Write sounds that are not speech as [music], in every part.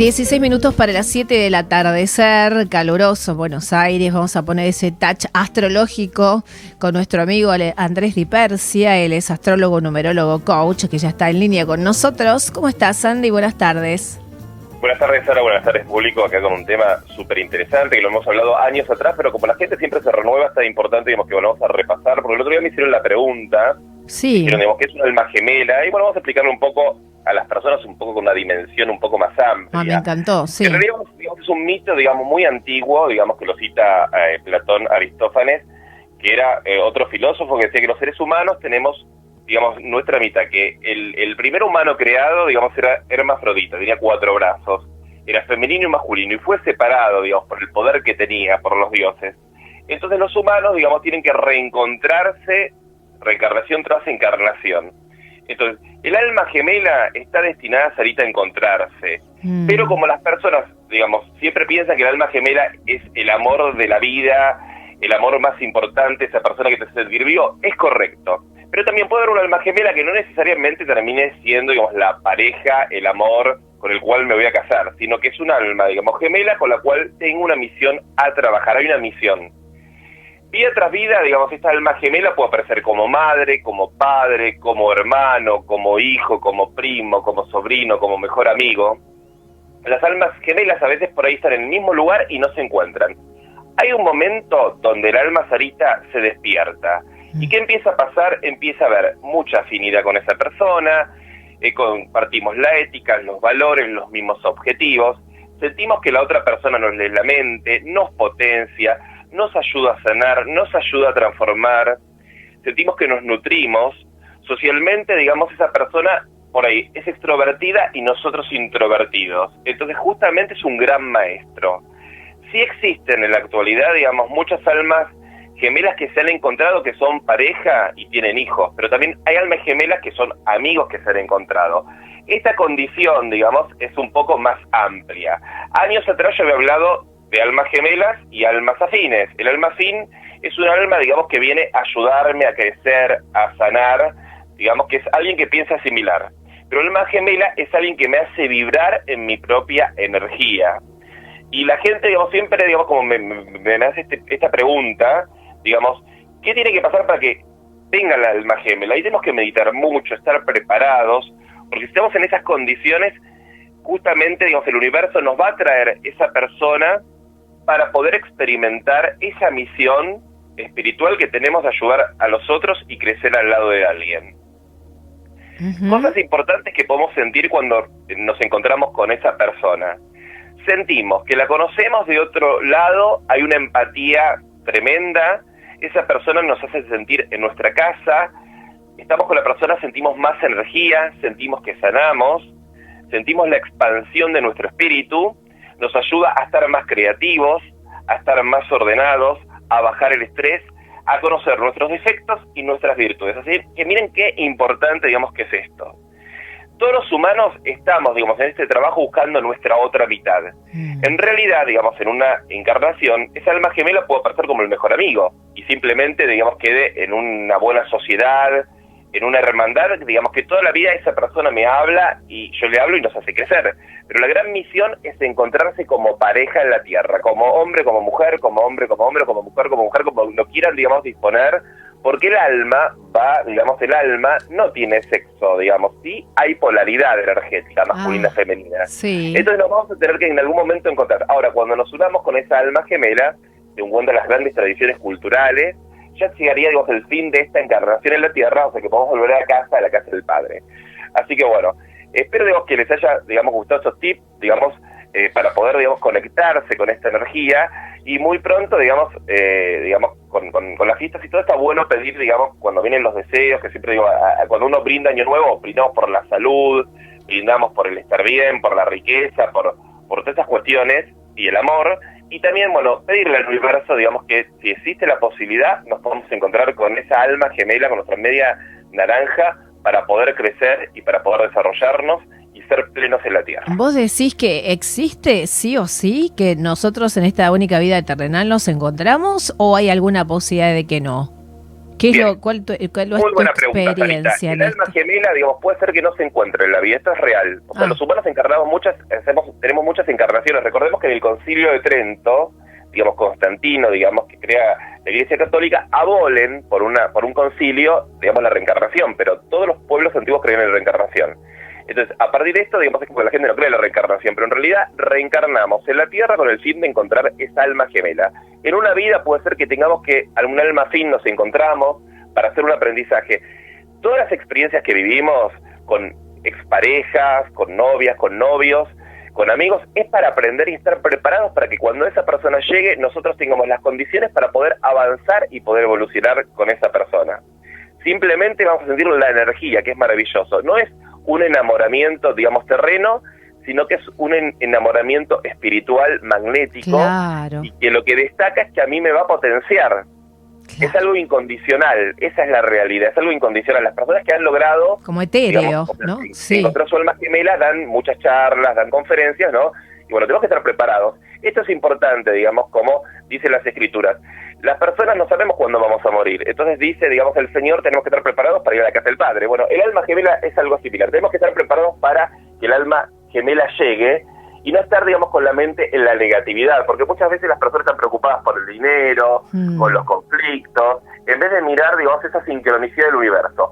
16 minutos para las 7 del atardecer, caluroso Buenos Aires. Vamos a poner ese touch astrológico con nuestro amigo Andrés Di Persia. Él es astrólogo, numerólogo, coach, que ya está en línea con nosotros. ¿Cómo estás, Andy? Buenas tardes. Buenas tardes, Sara. Buenas tardes, público. Acá con un tema súper interesante que lo hemos hablado años atrás, pero como la gente siempre se renueva, está importante digamos, que bueno, vamos a repasar. Porque el otro día me hicieron la pregunta. Sí. Dijeron, digamos, que es una alma gemela. Y bueno, vamos a explicarle un poco a las personas un poco con una dimensión un poco más amplia. Ah, me encantó, sí. En realidad digamos, es un mito, digamos, muy antiguo, digamos que lo cita eh, Platón Aristófanes, que era eh, otro filósofo que decía que los seres humanos tenemos, digamos, nuestra mitad, que el, el primer humano creado, digamos, era hermafrodita, tenía cuatro brazos, era femenino y masculino, y fue separado, digamos, por el poder que tenía, por los dioses. Entonces los humanos, digamos, tienen que reencontrarse reencarnación tras encarnación. Entonces, el alma gemela está destinada, Sarita, a encontrarse. Mm. Pero como las personas, digamos, siempre piensan que el alma gemela es el amor de la vida, el amor más importante, esa persona que te hace sentir vivo, es correcto. Pero también puede haber un alma gemela que no necesariamente termine siendo, digamos, la pareja, el amor con el cual me voy a casar, sino que es un alma, digamos, gemela con la cual tengo una misión a trabajar, hay una misión vida tras vida, digamos, esta alma gemela puede aparecer como madre, como padre, como hermano, como hijo, como primo, como sobrino, como mejor amigo. Las almas gemelas a veces por ahí están en el mismo lugar y no se encuentran. Hay un momento donde el alma zarita se despierta. ¿Y qué empieza a pasar? Empieza a haber mucha afinidad con esa persona, eh, compartimos la ética, los valores, los mismos objetivos, sentimos que la otra persona nos lee la mente, nos potencia, nos ayuda a sanar, nos ayuda a transformar, sentimos que nos nutrimos, socialmente, digamos, esa persona por ahí es extrovertida y nosotros introvertidos. Entonces justamente es un gran maestro. Sí existen en la actualidad, digamos, muchas almas gemelas que se han encontrado que son pareja y tienen hijos, pero también hay almas gemelas que son amigos que se han encontrado. Esta condición, digamos, es un poco más amplia. Años atrás yo había hablado de almas gemelas y almas afines. El alma afín es un alma, digamos, que viene a ayudarme a crecer, a sanar, digamos que es alguien que piensa similar. Pero el alma gemela es alguien que me hace vibrar en mi propia energía. Y la gente, digamos, siempre, digamos, como me, me, hace este, esta pregunta, digamos, ¿qué tiene que pasar para que tenga la alma gemela? Ahí tenemos que meditar mucho, estar preparados, porque si estamos en esas condiciones, justamente, digamos, el universo nos va a traer esa persona para poder experimentar esa misión espiritual que tenemos de ayudar a los otros y crecer al lado de alguien. Cosas importantes que podemos sentir cuando nos encontramos con esa persona. Sentimos que la conocemos de otro lado, hay una empatía tremenda, esa persona nos hace sentir en nuestra casa, estamos con la persona, sentimos más energía, sentimos que sanamos, sentimos la expansión de nuestro espíritu nos ayuda a estar más creativos, a estar más ordenados, a bajar el estrés, a conocer nuestros defectos y nuestras virtudes. Así que miren qué importante, digamos, que es esto. Todos los humanos estamos, digamos, en este trabajo buscando nuestra otra mitad. Mm. En realidad, digamos, en una encarnación, esa alma gemela puede aparecer como el mejor amigo y simplemente, digamos, quede en una buena sociedad, en una hermandad, digamos que toda la vida esa persona me habla y yo le hablo y nos hace crecer. Pero la gran misión es encontrarse como pareja en la tierra, como hombre, como mujer, como hombre, como hombre, como mujer, como mujer, como lo quieran, digamos, disponer, porque el alma va, digamos, el alma no tiene sexo, digamos, sí hay polaridad energética masculina, ah, femenina. Sí. Entonces nos vamos a tener que en algún momento encontrar. Ahora, cuando nos unamos con esa alma gemela, según de las grandes tradiciones culturales, ya llegaría, digamos, el fin de esta encarnación en la Tierra, o sea que podemos volver a casa, a la casa del Padre. Así que bueno, espero, digamos, que les haya, digamos, gustado esos tips, digamos, eh, para poder, digamos, conectarse con esta energía y muy pronto, digamos, eh, digamos, con, con, las fiestas y todo está bueno pedir, digamos, cuando vienen los deseos, que siempre digo, cuando uno brinda año nuevo, brindamos por la salud, brindamos por el estar bien, por la riqueza, por, por todas esas cuestiones y el amor, y también, bueno, pedirle al universo, digamos, que si existe la posibilidad, nos podemos encontrar con esa alma gemela, con nuestra media naranja, para poder crecer y para poder desarrollarnos y ser plenos en la tierra. ¿Vos decís que existe sí o sí que nosotros en esta única vida terrenal nos encontramos o hay alguna posibilidad de que no? ¿Qué es lo, cuál, tu, cuál es tu experiencia? el alma gemela, digamos, puede ser que no se encuentre en la vida. Esto es real. O sea, ah. los humanos encarnamos muchas, hacemos, tenemos muchas encarnaciones. Recordemos que en el Concilio de Trento, digamos, Constantino, digamos, que crea la Iglesia Católica, abolen por una por un concilio, digamos, la reencarnación, pero todos los pueblos antiguos creían en la reencarnación. Entonces, a partir de esto, digamos, que la gente no cree la reencarnación, pero en realidad reencarnamos en la Tierra con el fin de encontrar esa alma gemela. En una vida puede ser que tengamos que algún alma fin nos encontramos para hacer un aprendizaje. Todas las experiencias que vivimos con exparejas, con novias, con novios, con amigos, es para aprender y estar preparados para que cuando esa persona llegue nosotros tengamos las condiciones para poder avanzar y poder evolucionar con esa persona. Simplemente vamos a sentir la energía, que es maravilloso. No es un enamoramiento, digamos, terreno, sino que es un enamoramiento espiritual magnético y que lo que destaca es que a mí me va a potenciar. Es algo incondicional, esa es la realidad, es algo incondicional. Las personas que han logrado... Como etéreo, ¿no? Sí. Encontrar su alma gemela dan muchas charlas, dan conferencias, ¿no? Y bueno, tenemos que estar preparados. Esto es importante, digamos, como dicen las escrituras. Las personas no sabemos cuándo vamos a morir. Entonces dice, digamos, el Señor, tenemos que estar preparados para ir a la casa del Padre. Bueno, el alma gemela es algo similar. Tenemos que estar preparados para que el alma gemela llegue y no estar, digamos, con la mente en la negatividad, porque muchas veces las personas están preocupadas por el dinero, mm. por los conflictos, en vez de mirar, digamos, esa sincronicidad del universo.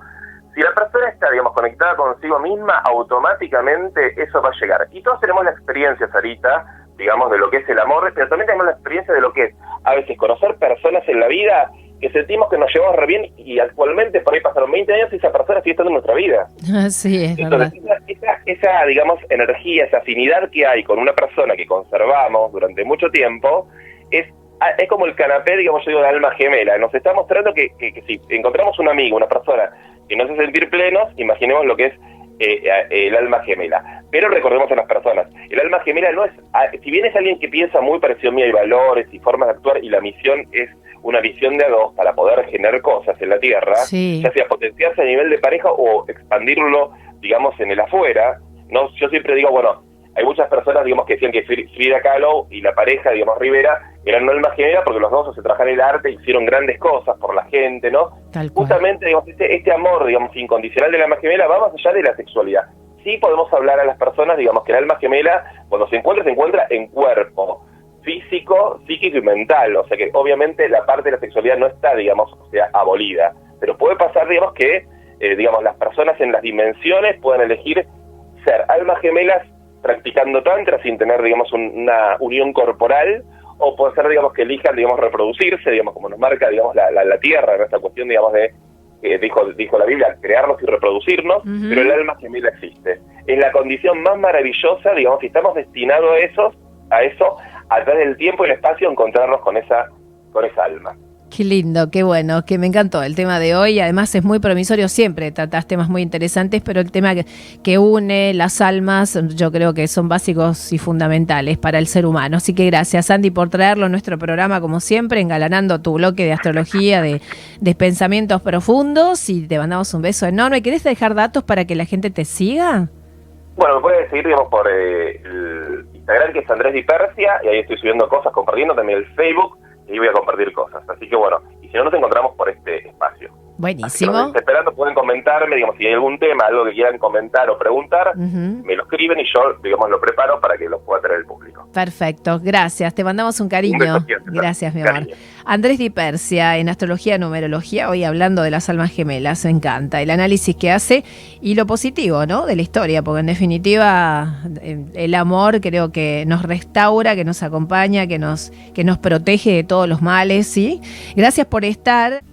Si la persona está, digamos, conectada consigo misma, automáticamente eso va a llegar. Y todos tenemos la experiencia, Sarita, digamos, de lo que es el amor, pero también tenemos la experiencia de lo que es a veces conocer personas en la vida que sentimos que nos llevamos re bien y actualmente por ahí pasaron 20 años y esa persona sigue estando en nuestra vida. [laughs] Sí, es verdad. Esa, esa, digamos, energía, esa afinidad que hay con una persona que conservamos durante mucho tiempo es, es como el canapé, digamos, yo digo, de alma gemela. Nos está mostrando que, que, si encontramos un amigo, una persona que nos hace sentir plenos, imaginemos lo que es eh, el alma gemela. Pero recordemos a las personas, el alma gemela no es, si bien es alguien que piensa muy parecido a mí, hay valores y formas de actuar y la misión es una visión de a dos para poder generar cosas en la Tierra, ya sea potenciarse a nivel de pareja o expandirlo, digamos, en el afuera. No, yo siempre digo, bueno, hay muchas personas, digamos, que decían que Frida Kahlo y la pareja, digamos, Rivera, eran no alma gemela porque los dos se trabajaron el arte, hicieron grandes cosas por la gente, ¿no? Justamente, digamos, este, este, amor, digamos, incondicional de la alma gemela va más allá de la sexualidad. Sí podemos hablar a las personas, digamos, que el alma gemela, cuando se encuentra, se encuentra en cuerpo físico, psíquico y mental. O sea que obviamente la parte de la sexualidad no está, digamos, o sea, abolida. Pero puede pasar, digamos, que, eh, digamos, las personas en las dimensiones puedan elegir ser almas gemelas practicando tantra sin tener, digamos, una unión corporal, o puede ser, digamos, que elijan, digamos, reproducirse, digamos, como nos marca, digamos, la, la, tierra, en esta cuestión, digamos, de, eh, dijo, dijo la Biblia, crearnos y reproducirnos, pero el alma gemela existe. Es la condición más maravillosa, digamos, si estamos destinados a eso, a eso, a través del tiempo y el espacio encontrarnos con esa, con esa alma. Qué lindo, qué bueno, que me encantó el tema de hoy. Además es muy promisorio siempre, tratás temas muy interesantes, pero el tema que, une las almas yo creo que son básicos y fundamentales para el ser humano. Así que gracias Andy por traerlo a nuestro programa como siempre, engalanando tu bloque de astrología, de, pensamientos profundos y te mandamos un beso enorme. ¿Querés dejar datos para que la gente te siga? Bueno, me puedes seguir digamos, por eh, el Instagram que es Andrés Di Persia y ahí estoy subiendo cosas, compartiendo también el Facebook y voy a compartir cosas. Así que bueno, y si no nos encontramos por este espacio. Buenísimo. esperando, pueden comentarme, digamos, si hay algún tema, algo que quieran comentar o preguntar, me lo escriben y yo, digamos, lo preparo para que lo pueda tener el público. Perfecto, gracias. Te mandamos un cariño. gracias, mi amor. Andrés Di Persia, en Astrología Numerología, hoy hablando de las almas gemelas, me encanta el análisis que hace y lo positivo, ¿no? De la historia, porque en definitiva eh, el amor creo que nos restaura, que nos acompaña, que nos, que nos protege de todos los males, ¿sí? Gracias por estar.